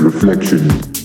reflection.